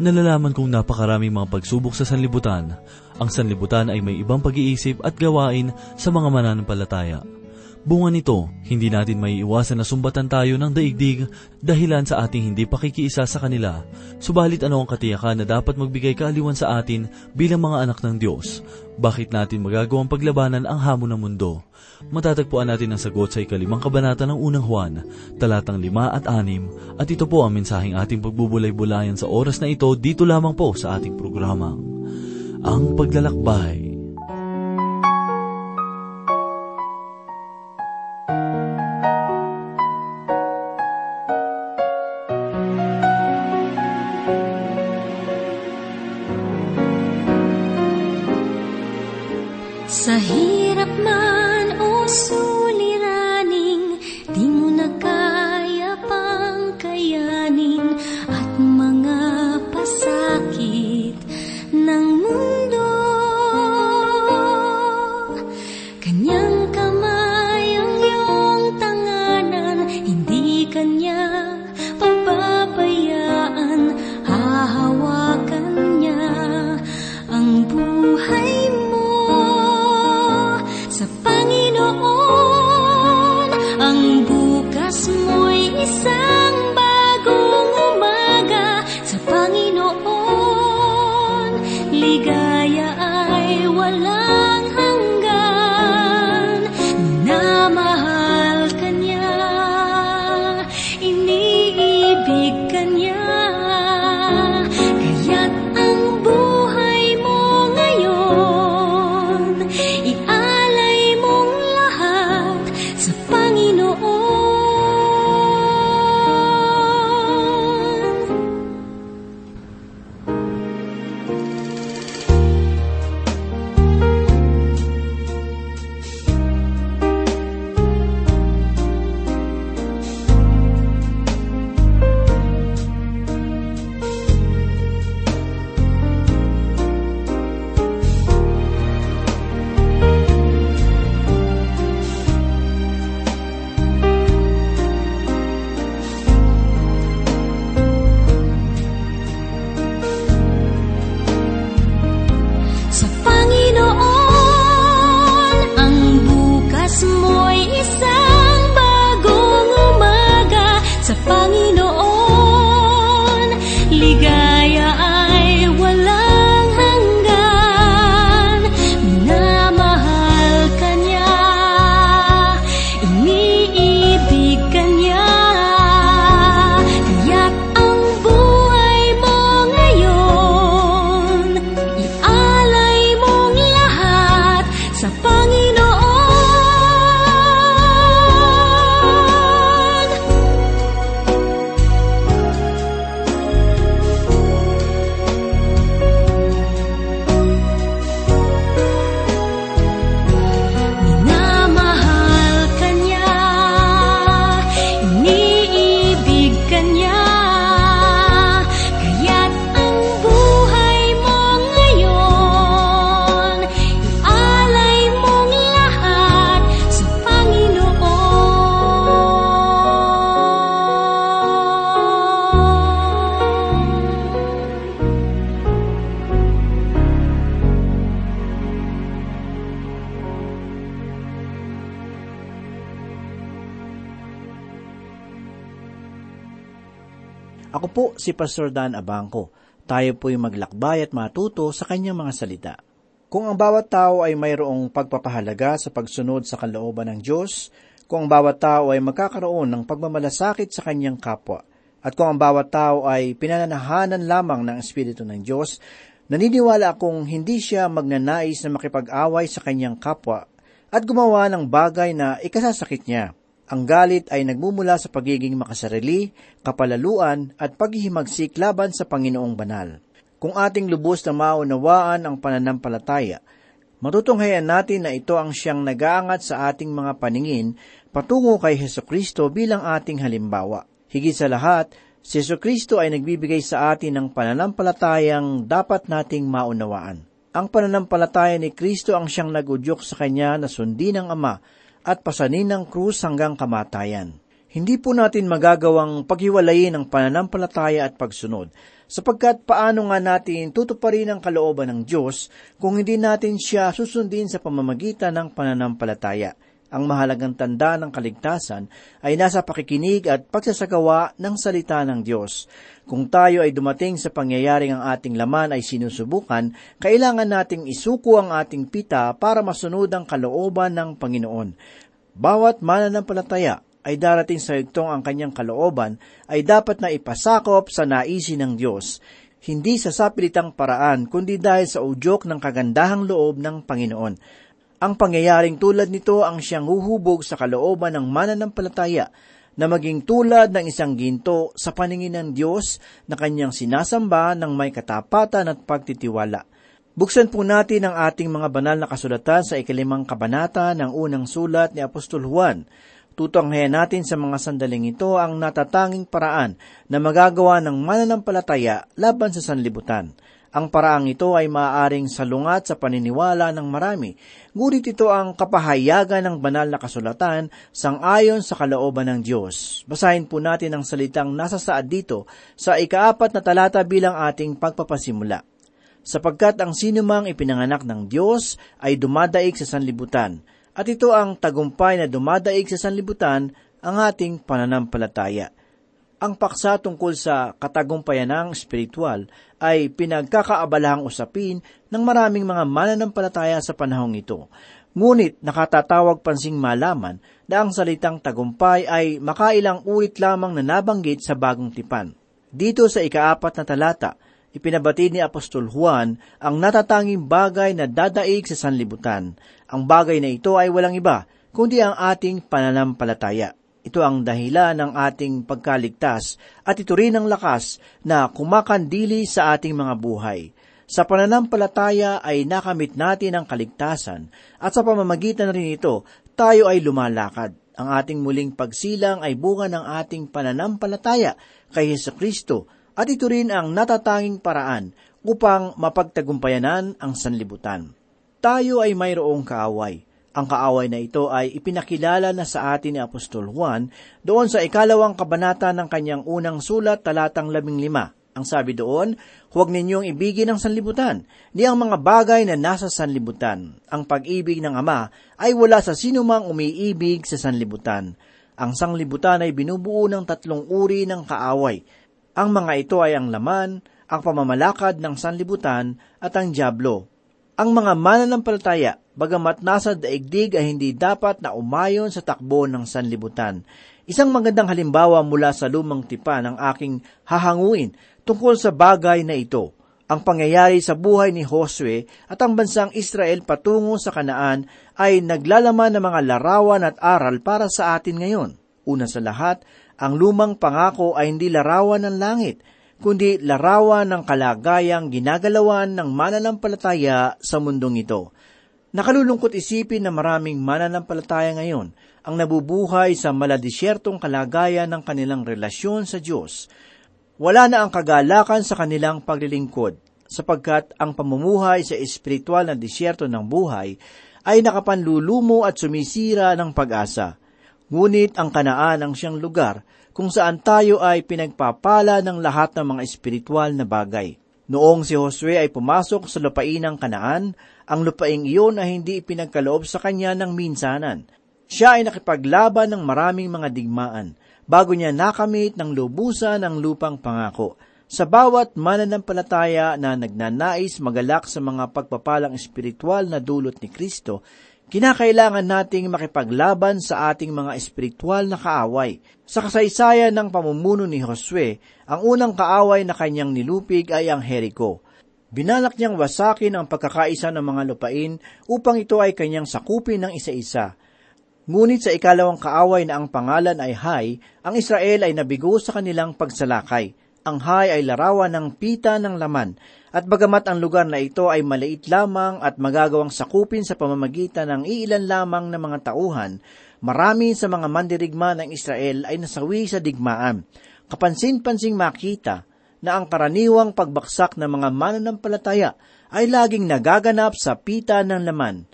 nalalaman kong napakaraming mga pagsubok sa sanlibutan. Ang sanlibutan ay may ibang pag-iisip at gawain sa mga mananampalataya. Bunga nito, hindi natin may iwasan na sumbatan tayo ng daigdig dahilan sa ating hindi pakikiisa sa kanila. Subalit ano ang katiyakan na dapat magbigay kaaliwan sa atin bilang mga anak ng Diyos? Bakit natin magagawang paglabanan ang hamon ng mundo? Matatagpuan natin ang sagot sa ikalimang kabanata ng unang Juan, talatang lima at anim, at ito po ang mensaheng ating pagbubulay-bulayan sa oras na ito dito lamang po sa ating programa. Ang Paglalakbay. Sa hirap man o suliraning, si Pastor Dan Abangco. Tayo po'y maglakbay at matuto sa kanyang mga salita. Kung ang bawat tao ay mayroong pagpapahalaga sa pagsunod sa kalooban ng Diyos, kung ang bawat tao ay magkakaroon ng pagmamalasakit sa kanyang kapwa, at kung ang bawat tao ay pinananahanan lamang ng Espiritu ng Diyos, naniniwala akong hindi siya magnanais na makipag-away sa kanyang kapwa at gumawa ng bagay na ikasasakit niya. Ang galit ay nagmumula sa pagiging makasarili, kapalaluan at paghihimagsik laban sa Panginoong Banal. Kung ating lubos na maunawaan ang pananampalataya, matutunghayan natin na ito ang siyang nagaangat sa ating mga paningin patungo kay Heso Kristo bilang ating halimbawa. Higit sa lahat, si Heso Kristo ay nagbibigay sa atin ng pananampalatayang dapat nating maunawaan. Ang pananampalataya ni Kristo ang siyang nagudyok sa kanya na sundin ng Ama at pasanin ng krus hanggang kamatayan. Hindi po natin magagawang paghiwalayin ang pananampalataya at pagsunod, Sapagkat paano nga natin tutuparin ang kalooban ng Diyos kung hindi natin siya susundin sa pamamagitan ng pananampalataya? Ang mahalagang tanda ng kaligtasan ay nasa pakikinig at pagsasagawa ng salita ng Diyos. Kung tayo ay dumating sa pangyayaring ang ating laman ay sinusubukan, kailangan nating isuko ang ating pita para masunod ang kalooban ng Panginoon. Bawat mananampalataya ay darating sa higtong ang kanyang kalooban ay dapat na ipasakop sa naisin ng Diyos, hindi sa sapilitang paraan kundi dahil sa udyok ng kagandahang loob ng Panginoon. Ang pangyayaring tulad nito ang siyang huhubog sa kalooban ng mananampalataya na maging tulad ng isang ginto sa paningin ng Diyos na kanyang sinasamba ng may katapatan at pagtitiwala. Buksan po natin ang ating mga banal na kasulatan sa ikalimang kabanata ng unang sulat ni Apostol Juan. Tutanghayan natin sa mga sandaling ito ang natatanging paraan na magagawa ng mananampalataya laban sa sanlibutan. Ang paraang ito ay maaaring salungat sa paniniwala ng marami, ngunit ito ang kapahayagan ng banal na kasulatan sang-ayon sa kalooban ng Diyos. Basahin po natin ang salitang nasa saad dito sa ikaapat na talata bilang ating pagpapasimula. Sapagkat ang sinumang ipinanganak ng Diyos ay dumadaig sa sanlibutan, at ito ang tagumpay na dumadaig sa sanlibutan ang ating pananampalataya ang paksa tungkol sa katagumpayan ng spiritual ay pinagkakaabalahang usapin ng maraming mga mananampalataya sa panahong ito. Ngunit nakatatawag pansing malaman na ang salitang tagumpay ay makailang ulit lamang na nabanggit sa bagong tipan. Dito sa ikaapat na talata, ipinabatid ni Apostol Juan ang natatanging bagay na dadaig sa sanlibutan. Ang bagay na ito ay walang iba, kundi ang ating pananampalataya. Ito ang dahilan ng ating pagkaligtas at ito rin ang lakas na kumakandili sa ating mga buhay. Sa pananampalataya ay nakamit natin ang kaligtasan at sa pamamagitan rin ito, tayo ay lumalakad. Ang ating muling pagsilang ay bunga ng ating pananampalataya kay Heso Kristo at ito rin ang natatanging paraan upang mapagtagumpayanan ang sanlibutan. Tayo ay mayroong kaaway ang kaaway na ito ay ipinakilala na sa atin ni Apostol Juan doon sa ikalawang kabanata ng kanyang unang sulat talatang labing lima. Ang sabi doon, huwag ninyong ibigin ang sanlibutan, ni ang mga bagay na nasa sanlibutan. Ang pag-ibig ng Ama ay wala sa sinumang umiibig sa sanlibutan. Ang sanglibutan ay binubuo ng tatlong uri ng kaaway. Ang mga ito ay ang laman, ang pamamalakad ng sanlibutan at ang diablo. Ang mga mananampalataya bagamat nasa daigdig ay hindi dapat na umayon sa takbo ng sanlibutan. Isang magandang halimbawa mula sa lumang tipan ang aking hahanguin tungkol sa bagay na ito. Ang pangyayari sa buhay ni Josue at ang bansang Israel patungo sa Kanaan ay naglalaman ng mga larawan at aral para sa atin ngayon. Una sa lahat, ang lumang pangako ay hindi larawan ng langit, kundi larawan ng kalagayang ginagalawan ng mananampalataya sa mundong ito. Nakalulungkot isipin na maraming mananampalataya ngayon ang nabubuhay sa maladisyertong kalagayan ng kanilang relasyon sa Diyos. Wala na ang kagalakan sa kanilang paglilingkod, sapagkat ang pamumuhay sa espiritual na disyerto ng buhay ay nakapanlulumo at sumisira ng pag-asa. Ngunit ang kanaan ang siyang lugar kung saan tayo ay pinagpapala ng lahat ng mga espiritual na bagay. Noong si Josue ay pumasok sa lupain ng kanaan, ang lupaing iyon ay hindi ipinagkaloob sa kanya ng minsanan. Siya ay nakipaglaban ng maraming mga digmaan bago niya nakamit ng lubusan ang lupang pangako. Sa bawat mananampalataya na nagnanais magalak sa mga pagpapalang espiritual na dulot ni Kristo, kinakailangan nating makipaglaban sa ating mga espiritual na kaaway. Sa kasaysayan ng pamumuno ni Josue, ang unang kaaway na kanyang nilupig ay ang Jericho. Binalak niyang wasakin ang pagkakaisa ng mga lupain upang ito ay kanyang sakupin ng isa-isa. Ngunit sa ikalawang kaaway na ang pangalan ay Hay, ang Israel ay nabigo sa kanilang pagsalakay. Ang Hay ay larawan ng pita ng laman, at bagamat ang lugar na ito ay maliit lamang at magagawang sakupin sa pamamagitan ng iilan lamang na mga tauhan, marami sa mga mandirigma ng Israel ay nasawi sa digmaan. Kapansin-pansing makita na ang karaniwang pagbaksak ng mga mananampalataya ay laging nagaganap sa pita ng laman.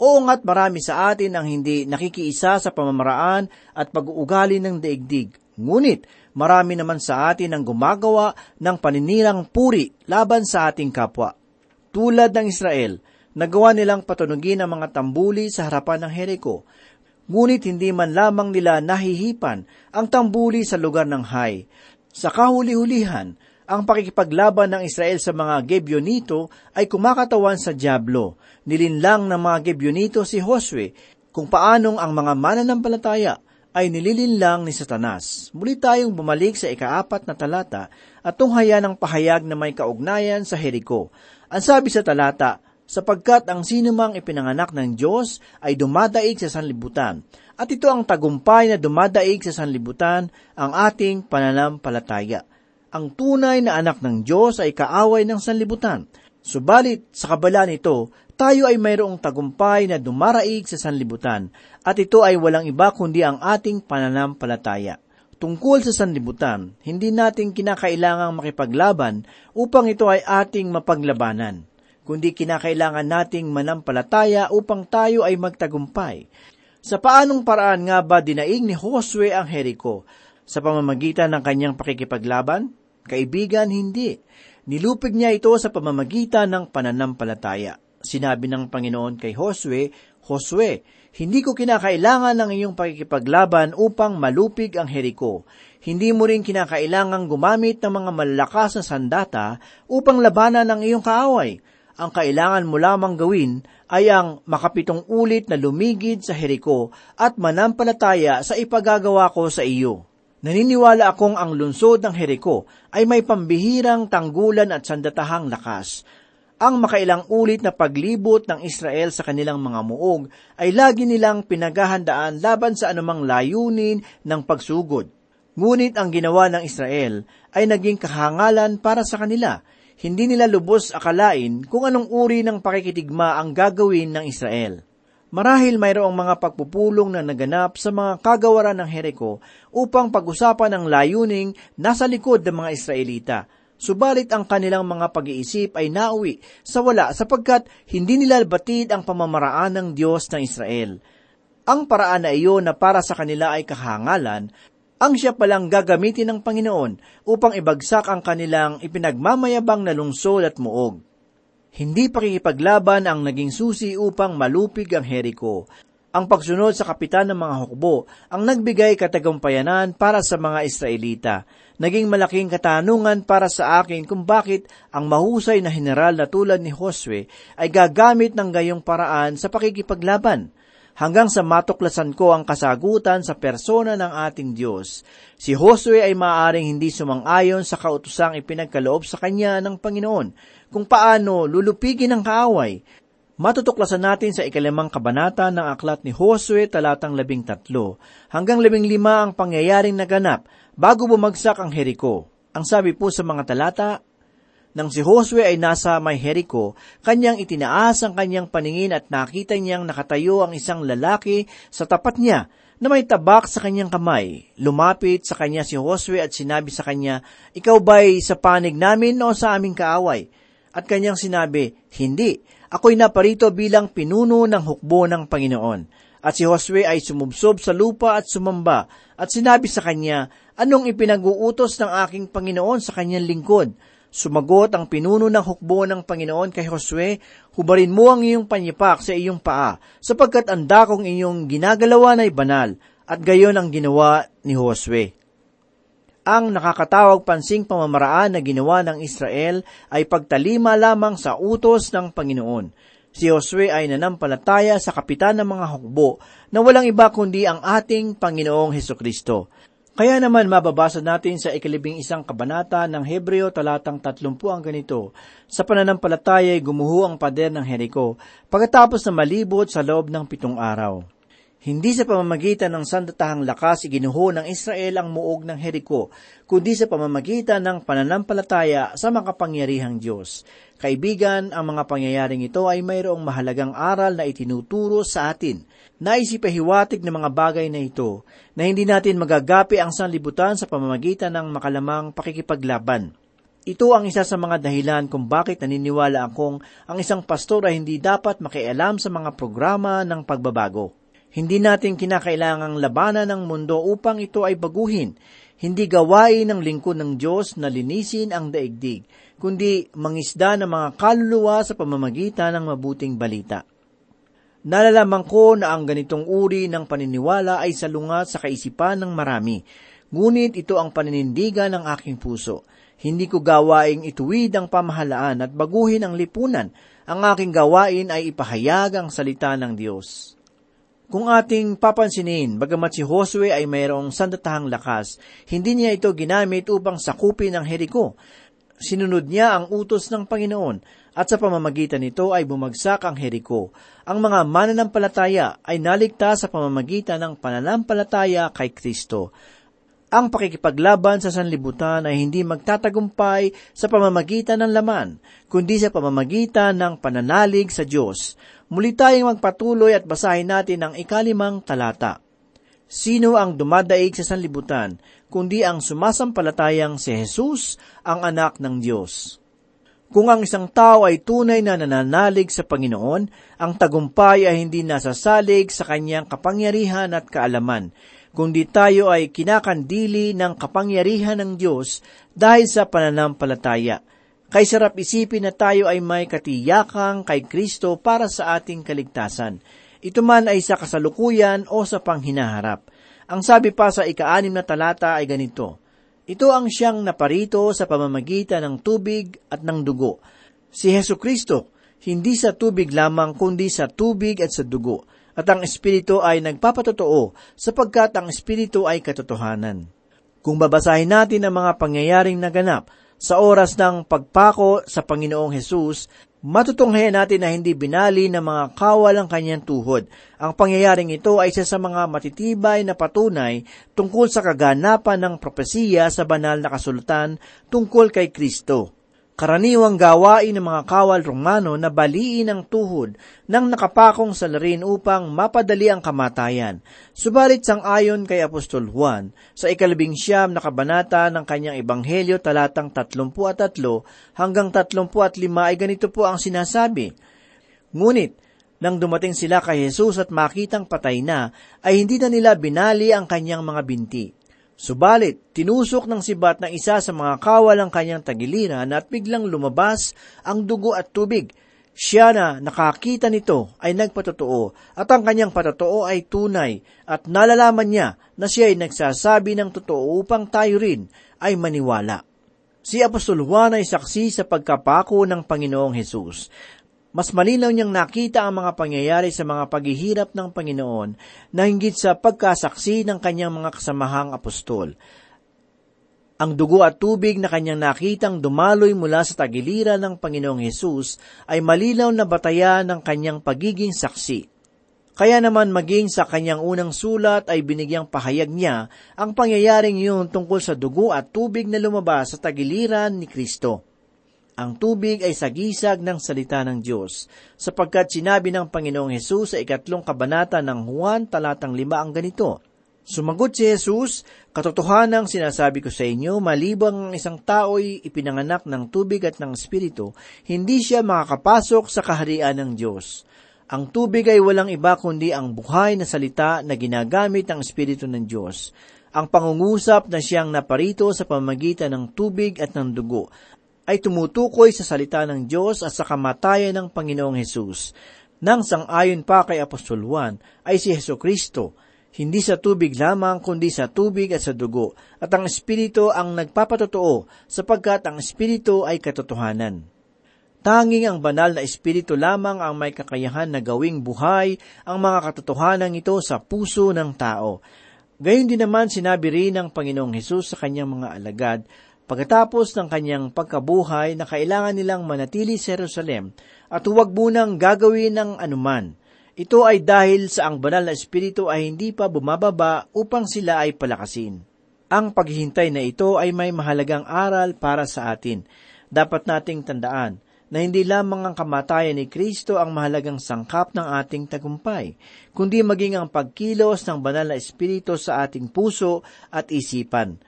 Oo nga't marami sa atin ang hindi nakikiisa sa pamamaraan at pag-uugali ng daigdig. Ngunit Marami naman sa atin ang gumagawa ng paninirang puri laban sa ating kapwa. Tulad ng Israel, nagawa nilang patunugin ang mga tambuli sa harapan ng Jericho. Ngunit hindi man lamang nila nahihipan ang tambuli sa lugar ng Hay. Sa kahuli-hulihan, ang pakikipaglaban ng Israel sa mga Gebyonito ay kumakatawan sa Diablo. Nilinlang ng mga Gebyonito si Josue kung paanong ang mga mananampalataya ay nililinlang ni Satanas. Muli tayong bumalik sa ikaapat na talata at tunghaya ng pahayag na may kaugnayan sa Jericho. Ang sabi sa talata, sapagkat ang sinumang ipinanganak ng Diyos ay dumadaig sa sanlibutan, at ito ang tagumpay na dumadaig sa sanlibutan, ang ating pananampalataya. Ang tunay na anak ng Diyos ay kaaway ng sanlibutan. Subalit, sa kabala nito, tayo ay mayroong tagumpay na dumaraig sa sanlibutan, at ito ay walang iba kundi ang ating pananampalataya. Tungkol sa sanlibutan, hindi natin kinakailangang makipaglaban upang ito ay ating mapaglabanan, kundi kinakailangan nating manampalataya upang tayo ay magtagumpay. Sa paanong paraan nga ba dinaig ni Josue ang Jericho? Sa pamamagitan ng kanyang pakikipaglaban? Kaibigan, hindi. Nilupig niya ito sa pamamagitan ng pananampalataya. Sinabi ng Panginoon kay Josue, Josue, hindi ko kinakailangan ng iyong pakikipaglaban upang malupig ang Jericho. Hindi mo rin kinakailangang gumamit ng mga malalakas na sandata upang labanan ang iyong kaaway. Ang kailangan mo lamang gawin ay ang makapitong ulit na lumigid sa Jericho at manampalataya sa ipagagawa ko sa iyo. Naniniwala akong ang lungsod ng Jericho ay may pambihirang tanggulan at sandatahang lakas ang makailang ulit na paglibot ng Israel sa kanilang mga muog ay lagi nilang pinaghahandaan laban sa anumang layunin ng pagsugod. Ngunit ang ginawa ng Israel ay naging kahangalan para sa kanila. Hindi nila lubos akalain kung anong uri ng pakikitigma ang gagawin ng Israel. Marahil mayroong mga pagpupulong na naganap sa mga kagawaran ng Jericho upang pag-usapan ang layuning nasa likod ng mga Israelita – Subalit ang kanilang mga pag-iisip ay nauwi sa wala sapagkat hindi nila batid ang pamamaraan ng Diyos ng Israel. Ang paraan na iyon na para sa kanila ay kahangalan, ang siya palang gagamitin ng Panginoon upang ibagsak ang kanilang ipinagmamayabang na lungsod at muog. Hindi pakikipaglaban ang naging susi upang malupig ang Jericho. Ang pagsunod sa kapitan ng mga hukbo ang nagbigay katagumpayanan para sa mga Israelita naging malaking katanungan para sa akin kung bakit ang mahusay na general na tulad ni Josue ay gagamit ng gayong paraan sa pakikipaglaban hanggang sa matuklasan ko ang kasagutan sa persona ng ating Diyos. Si Josue ay maaaring hindi sumang-ayon sa kautusang ipinagkaloob sa kanya ng Panginoon kung paano lulupigin ang kaaway. Matutuklasan natin sa ikalimang kabanata ng aklat ni Josue talatang labing tatlo hanggang labing lima ang pangyayaring naganap bago bumagsak ang Jericho. Ang sabi po sa mga talata, nang si Josue ay nasa may Jericho, kanyang itinaas ang kanyang paningin at nakita niyang nakatayo ang isang lalaki sa tapat niya na may tabak sa kanyang kamay. Lumapit sa kanya si Josue at sinabi sa kanya, Ikaw ba'y sa panig namin o sa aming kaaway? At kanyang sinabi, Hindi, ako'y naparito bilang pinuno ng hukbo ng Panginoon. At si Josue ay sumubsob sa lupa at sumamba, at sinabi sa kanya, Anong ipinag-uutos ng aking Panginoon sa kanyang lingkod? Sumagot ang pinuno ng hukbo ng Panginoon kay Josue, Hubarin mo ang iyong panyipak sa iyong paa, sapagkat ang dakong inyong ginagalawan ay banal, at gayon ang ginawa ni Josue. Ang nakakatawag pansing pamamaraan na ginawa ng Israel ay pagtalima lamang sa utos ng Panginoon. Si Josue ay nanampalataya sa kapitan ng mga hukbo na walang iba kundi ang ating Panginoong Heso Kristo. Kaya naman mababasa natin sa ikalibing isang kabanata ng Hebreo talatang tatlumpu ang ganito, Sa pananampalataya ay gumuho ang pader ng Jericho pagkatapos na malibot sa loob ng pitong araw. Hindi sa pamamagitan ng sandatahang lakas iginuho ng Israel ang muog ng Jericho, kundi sa pamamagitan ng pananampalataya sa makapangyarihang Diyos. Kaibigan, ang mga pangyayaring ito ay mayroong mahalagang aral na itinuturo sa atin. Naisipahiwatig ng mga bagay na ito na hindi natin magagapi ang sanlibutan sa pamamagitan ng makalamang pakikipaglaban. Ito ang isa sa mga dahilan kung bakit naniniwala akong ang isang pastor ay hindi dapat makialam sa mga programa ng pagbabago. Hindi natin kinakailangang labanan ng mundo upang ito ay baguhin. Hindi gawain ng lingkod ng Diyos na linisin ang daigdig, kundi mangisda ng mga kaluluwa sa pamamagitan ng mabuting balita. Nalalaman ko na ang ganitong uri ng paniniwala ay salungat sa kaisipan ng marami, ngunit ito ang paninindigan ng aking puso. Hindi ko gawaing ituwid ang pamahalaan at baguhin ang lipunan. Ang aking gawain ay ipahayag ang salita ng Diyos. Kung ating papansinin, bagamat si Josue ay mayroong sandatahang lakas, hindi niya ito ginamit upang sakupin ang Jericho. Sinunod niya ang utos ng Panginoon at sa pamamagitan nito ay bumagsak ang Jericho. Ang mga mananampalataya ay naligtas sa pamamagitan ng pananampalataya kay Kristo. Ang pakikipaglaban sa sanlibutan ay hindi magtatagumpay sa pamamagitan ng laman, kundi sa pamamagitan ng pananalig sa Diyos. Muli tayong magpatuloy at basahin natin ang ikalimang talata. Sino ang dumadaig sa sanlibutan, kundi ang sumasampalatayang si Jesus, ang anak ng Diyos. Kung ang isang tao ay tunay na nananalig sa Panginoon, ang tagumpay ay hindi nasasalig sa kanyang kapangyarihan at kaalaman, kundi tayo ay kinakandili ng kapangyarihan ng Diyos dahil sa pananampalataya. Kay sarap isipin na tayo ay may katiyakang kay Kristo para sa ating kaligtasan. Ito man ay sa kasalukuyan o sa panghinaharap. Ang sabi pa sa ikaanim na talata ay ganito, Ito ang siyang naparito sa pamamagitan ng tubig at ng dugo. Si Heso Kristo, hindi sa tubig lamang kundi sa tubig at sa dugo. At ang Espiritu ay nagpapatotoo sapagkat ang Espiritu ay katotohanan. Kung babasahin natin ang mga pangyayaring naganap sa oras ng pagpako sa Panginoong Hesus, matutunghayan natin na hindi binali ng mga kawal ang kanyang tuhod. Ang pangyayaring ito ay isa sa mga matitibay na patunay tungkol sa kaganapan ng propesiya sa banal na kasultan tungkol kay Kristo. Karaniwang gawain ng mga kawal Romano na baliin ang tuhod ng nakapakong salarin upang mapadali ang kamatayan. Subalit sang ayon kay Apostol Juan, sa ikalabing siyam na kabanata ng kanyang ebanghelyo talatang 33 hanggang 35 ay ganito po ang sinasabi. Ngunit, nang dumating sila kay Jesus at makitang patay na, ay hindi na nila binali ang kanyang mga binti. Subalit, tinusok ng sibat ng isa sa mga kawal ang kanyang tagiliran at biglang lumabas ang dugo at tubig. Siya na nakakita nito ay nagpatotoo at ang kanyang patotoo ay tunay at nalalaman niya na siya ay nagsasabi ng totoo upang tayo rin ay maniwala. Si Apostol Juan ay saksi sa pagkapako ng Panginoong Hesus mas malinaw niyang nakita ang mga pangyayari sa mga paghihirap ng Panginoon na hinggit sa pagkasaksi ng kanyang mga kasamahang apostol. Ang dugo at tubig na kanyang nakitang dumaloy mula sa tagiliran ng Panginoong Hesus ay malinaw na batayan ng kanyang pagiging saksi. Kaya naman maging sa kanyang unang sulat ay binigyang pahayag niya ang pangyayaring iyon tungkol sa dugo at tubig na lumabas sa tagiliran ni Kristo. Ang tubig ay sagisag ng salita ng Diyos, sapagkat sinabi ng Panginoong Hesus sa ikatlong kabanata ng Juan talatang lima ang ganito, Sumagot si Jesus, katotohanang sinasabi ko sa inyo, malibang ang isang tao'y ipinanganak ng tubig at ng Espiritu, hindi siya makakapasok sa kaharian ng Diyos. Ang tubig ay walang iba kundi ang buhay na salita na ginagamit ng Espiritu ng Diyos. Ang pangungusap na siyang naparito sa pamagitan ng tubig at ng dugo ay tumutukoy sa salita ng Diyos at sa kamatayan ng Panginoong Hesus. Nang sang-ayon pa kay Apostol Juan ay si Heso Kristo, hindi sa tubig lamang kundi sa tubig at sa dugo, at ang Espiritu ang nagpapatotoo sapagkat ang Espiritu ay katotohanan. Tanging ang banal na Espiritu lamang ang may kakayahan na gawing buhay ang mga katotohanan ito sa puso ng tao. Gayon din naman sinabi rin ng Panginoong Hesus sa kanyang mga alagad, pagkatapos ng kanyang pagkabuhay na kailangan nilang manatili sa Jerusalem at huwag munang gagawin ng anuman. Ito ay dahil sa ang banal na espiritu ay hindi pa bumababa upang sila ay palakasin. Ang paghihintay na ito ay may mahalagang aral para sa atin. Dapat nating tandaan na hindi lamang ang kamatayan ni Kristo ang mahalagang sangkap ng ating tagumpay, kundi maging ang pagkilos ng banal na espiritu sa ating puso at isipan.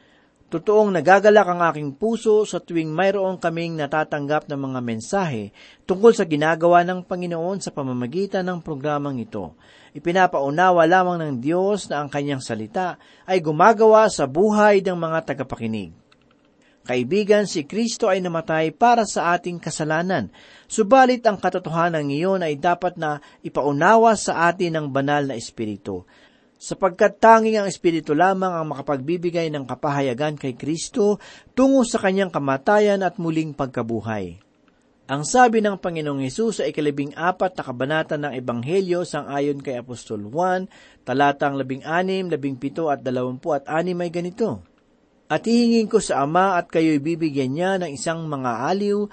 Totoong nagagalak ang aking puso sa tuwing mayroon kaming natatanggap ng mga mensahe tungkol sa ginagawa ng Panginoon sa pamamagitan ng programang ito. Ipinapaunawa lamang ng Diyos na ang kanyang salita ay gumagawa sa buhay ng mga tagapakinig. Kaibigan, si Kristo ay namatay para sa ating kasalanan, subalit ang katotohanan iyon ay dapat na ipaunawa sa atin ng banal na Espiritu sapagkat tanging ang Espiritu lamang ang makapagbibigay ng kapahayagan kay Kristo tungo sa kanyang kamatayan at muling pagkabuhay. Ang sabi ng Panginoong Yesus sa ikalabing apat na kabanata ng Ebanghelyo sang ayon kay Apostol Juan, talatang labing anim, labing pito at dalawampu at anim ay ganito. At hihingin ko sa Ama at kayo'y bibigyan niya ng isang mga aliw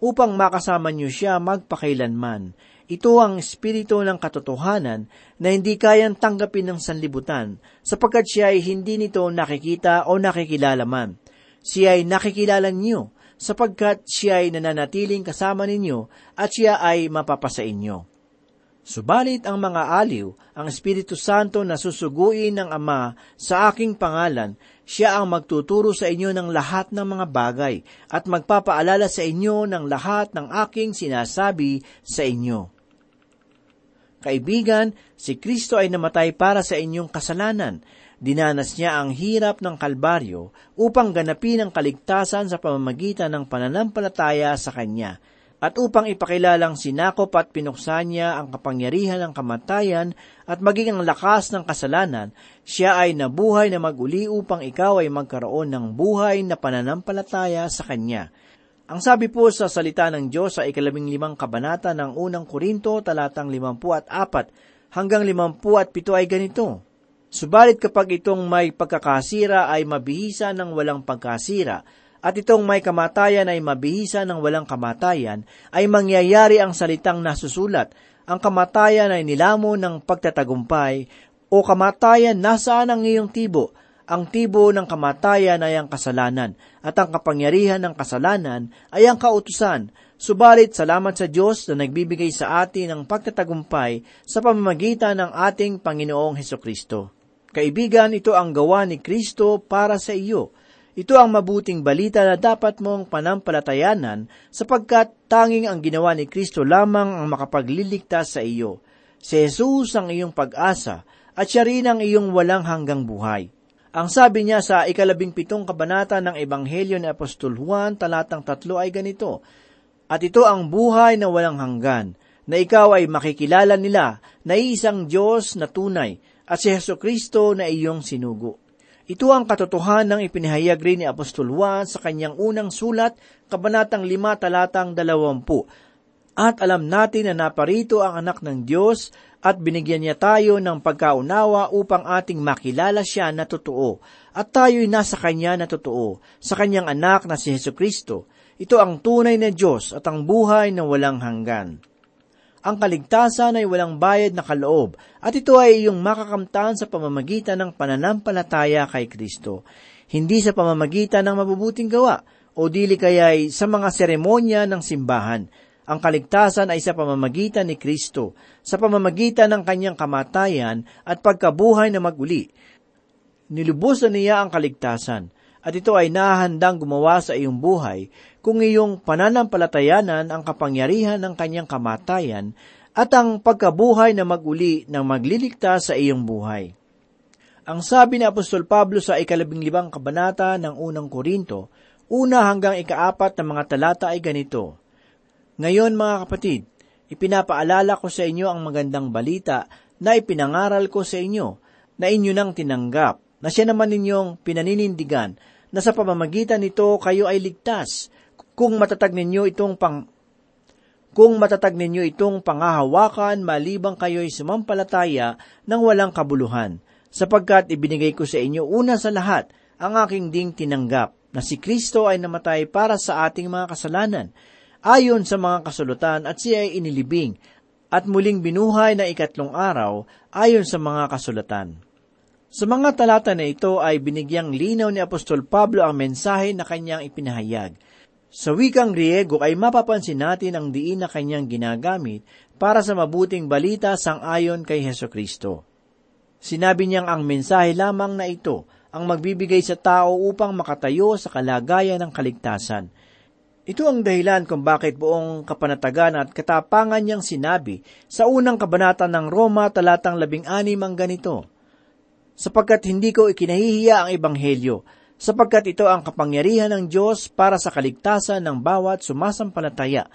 upang makasama niyo siya magpakailanman ito ang espiritu ng katotohanan na hindi kayang tanggapin ng sanlibutan sapagkat siya ay hindi nito nakikita o nakikilala man. Siya ay nakikilala niyo sapagkat siya ay nananatiling kasama ninyo at siya ay mapapasa inyo. Subalit ang mga aliw, ang Espiritu Santo na susuguin ng Ama sa aking pangalan, siya ang magtuturo sa inyo ng lahat ng mga bagay at magpapaalala sa inyo ng lahat ng aking sinasabi sa inyo. Kaibigan, si Kristo ay namatay para sa inyong kasalanan. Dinanas niya ang hirap ng Kalbaryo upang ganapin ang kaligtasan sa pamamagitan ng pananampalataya sa Kanya at upang ipakilalang sinakop at pinuksan niya ang kapangyarihan ng kamatayan at maging ang lakas ng kasalanan, siya ay nabuhay na maguli upang ikaw ay magkaroon ng buhay na pananampalataya sa Kanya. Ang sabi po sa salita ng Diyos sa ikalabing limang kabanata ng unang Korinto, talatang limampu at apat hanggang limampu at pito ay ganito. Subalit kapag itong may pagkakasira ay mabihisa ng walang pagkasira, at itong may kamatayan ay mabihisa ng walang kamatayan, ay mangyayari ang salitang nasusulat. Ang kamatayan ay nilamo ng pagtatagumpay, o kamatayan nasaan ang iyong tibo, ang tibo ng kamatayan ay ang kasalanan, at ang kapangyarihan ng kasalanan ay ang kautusan. Subalit, salamat sa Diyos na nagbibigay sa atin ng pagtatagumpay sa pamamagitan ng ating Panginoong Heso Kristo. Kaibigan, ito ang gawa ni Kristo para sa iyo. Ito ang mabuting balita na dapat mong panampalatayanan sapagkat tanging ang ginawa ni Kristo lamang ang makapagliligtas sa iyo. Si Jesus ang iyong pag-asa at siya rin ang iyong walang hanggang buhay. Ang sabi niya sa ikalabing pitong kabanata ng Ebanghelyo ni Apostol Juan, talatang tatlo ay ganito, At ito ang buhay na walang hanggan, na ikaw ay makikilala nila na isang Diyos na tunay, at si Heso Kristo na iyong sinugo. Ito ang katotohanan ng ipinahayag rin ni Apostol Juan sa kanyang unang sulat, kabanatang lima talatang dalawampu. At alam natin na naparito ang anak ng Diyos at binigyan niya tayo ng pagkaunawa upang ating makilala siya na totoo, at tayo'y nasa Kanya na totoo, sa Kanyang anak na si Heso Kristo. Ito ang tunay na Diyos at ang buhay na walang hanggan. Ang kaligtasan ay walang bayad na kaloob, at ito ay iyong makakamtan sa pamamagitan ng pananampalataya kay Kristo. Hindi sa pamamagitan ng mabubuting gawa, o dili kaya'y sa mga seremonya ng simbahan, ang kaligtasan ay sa pamamagitan ni Kristo, sa pamamagitan ng kanyang kamatayan at pagkabuhay na maguli. Nilubos na niya ang kaligtasan, at ito ay nahandang gumawa sa iyong buhay kung iyong pananampalatayanan ang kapangyarihan ng kanyang kamatayan at ang pagkabuhay na maguli ng magliligtas sa iyong buhay. Ang sabi ni Apostol Pablo sa ikalabing libang kabanata ng unang Korinto, una hanggang ikaapat na mga talata ay ganito, ngayon mga kapatid, ipinapaalala ko sa inyo ang magandang balita na ipinangaral ko sa inyo, na inyo nang tinanggap, na siya naman ninyong pinaninindigan, na sa pamamagitan nito kayo ay ligtas, kung matatag ninyo itong pang kung matatag ninyo itong pangahawakan malibang kayo'y sumampalataya ng walang kabuluhan, sapagkat ibinigay ko sa inyo una sa lahat ang aking ding tinanggap, na si Kristo ay namatay para sa ating mga kasalanan, ayon sa mga kasulatan at siya ay inilibing at muling binuhay na ikatlong araw ayon sa mga kasulatan. Sa mga talata na ito ay binigyang linaw ni Apostol Pablo ang mensahe na kanyang ipinahayag. Sa wikang Griego ay mapapansin natin ang diin na kanyang ginagamit para sa mabuting balita sang ayon kay Heso Kristo. Sinabi niyang ang mensahe lamang na ito ang magbibigay sa tao upang makatayo sa kalagayan ng kaligtasan. Ito ang dahilan kung bakit buong kapanatagan at katapangan niyang sinabi sa unang kabanata ng Roma talatang labing anim ang ganito, Sapagkat hindi ko ikinahihiya ang ebanghelyo, sapagkat ito ang kapangyarihan ng Diyos para sa kaligtasan ng bawat sumasampalataya,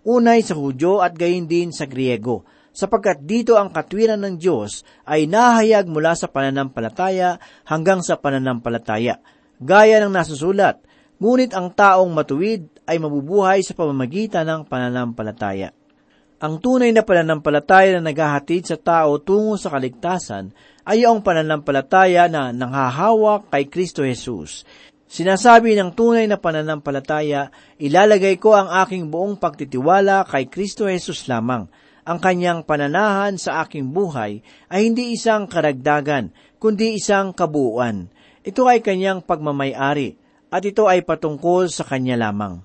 unay sa Hudyo at gayon din sa Griego, sapagkat dito ang katwiran ng Diyos ay nahayag mula sa pananampalataya hanggang sa pananampalataya. Gaya ng nasusulat, ngunit ang taong matuwid ay mabubuhay sa pamamagitan ng pananampalataya. Ang tunay na pananampalataya na naghahatid sa tao tungo sa kaligtasan ay ang pananampalataya na nanghahawak kay Kristo Jesus. Sinasabi ng tunay na pananampalataya, ilalagay ko ang aking buong pagtitiwala kay Kristo Jesus lamang ang kanyang pananahan sa aking buhay ay hindi isang karagdagan, kundi isang kabuuan. Ito ay kanyang pagmamayari, at ito ay patungkol sa kanya lamang.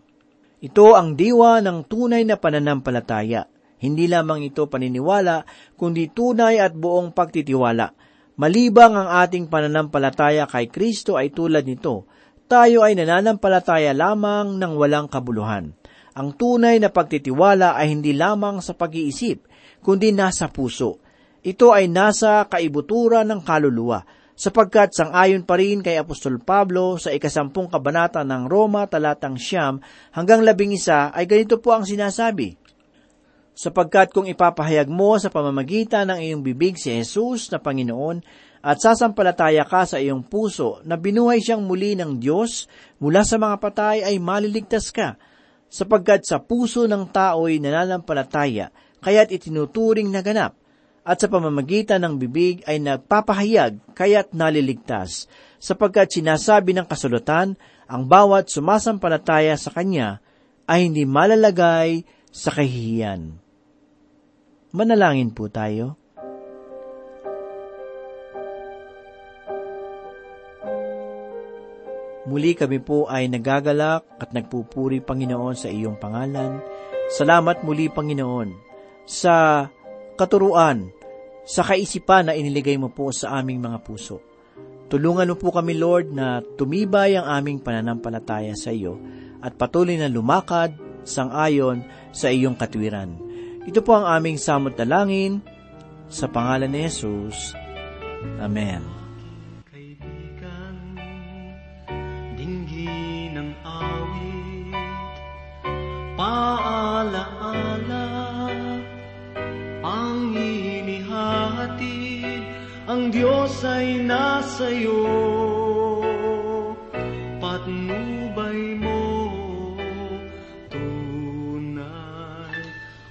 Ito ang diwa ng tunay na pananampalataya. Hindi lamang ito paniniwala, kundi tunay at buong pagtitiwala. Malibang ang ating pananampalataya kay Kristo ay tulad nito, tayo ay nananampalataya lamang ng walang kabuluhan. Ang tunay na pagtitiwala ay hindi lamang sa pag-iisip, kundi nasa puso. Ito ay nasa kaibuturan ng kaluluwa, sapagkat sangayon pa rin kay Apostol Pablo sa ikasampung kabanata ng Roma talatang siyam hanggang labing isa ay ganito po ang sinasabi. Sapagkat kung ipapahayag mo sa pamamagitan ng iyong bibig si Jesus na Panginoon at sasampalataya ka sa iyong puso na binuhay siyang muli ng Diyos mula sa mga patay ay maliligtas ka sapagkat sa puso ng tao'y nananampalataya, kaya't itinuturing na ganap, at sa pamamagitan ng bibig ay nagpapahayag, kaya't naliligtas, sapagkat sinasabi ng kasulatan, ang bawat sumasampalataya sa Kanya ay hindi malalagay sa kahihiyan. Manalangin po tayo. Muli kami po ay nagagalak at nagpupuri, Panginoon, sa iyong pangalan. Salamat muli, Panginoon, sa katuruan, sa kaisipan na iniligay mo po sa aming mga puso. Tulungan mo po kami, Lord, na tumibay ang aming pananampalataya sa iyo at patuloy na lumakad sang ayon sa iyong katwiran. Ito po ang aming samot na langin sa pangalan ni Jesus. Amen. Diyos ay nasa iyo. Patnubay mo, tunay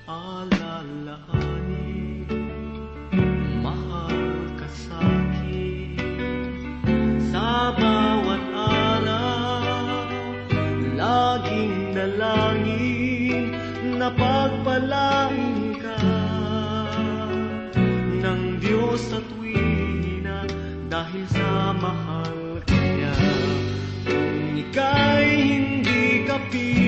alalahanin, mahal ka sa'kin sa bawat araw, laging dalangin na pagpalain ka ng Diyos sa tuwina dahil sa mahal kanya. Kung ika'y hindi kapili, kasama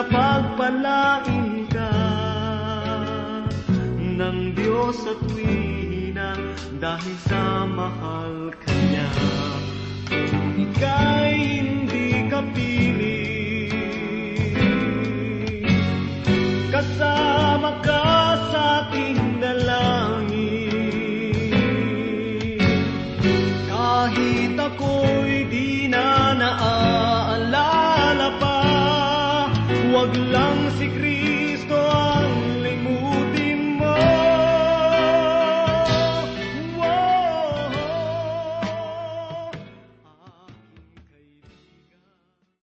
na pagpalain ka ng Diyos sa tuwina dahil sa mahal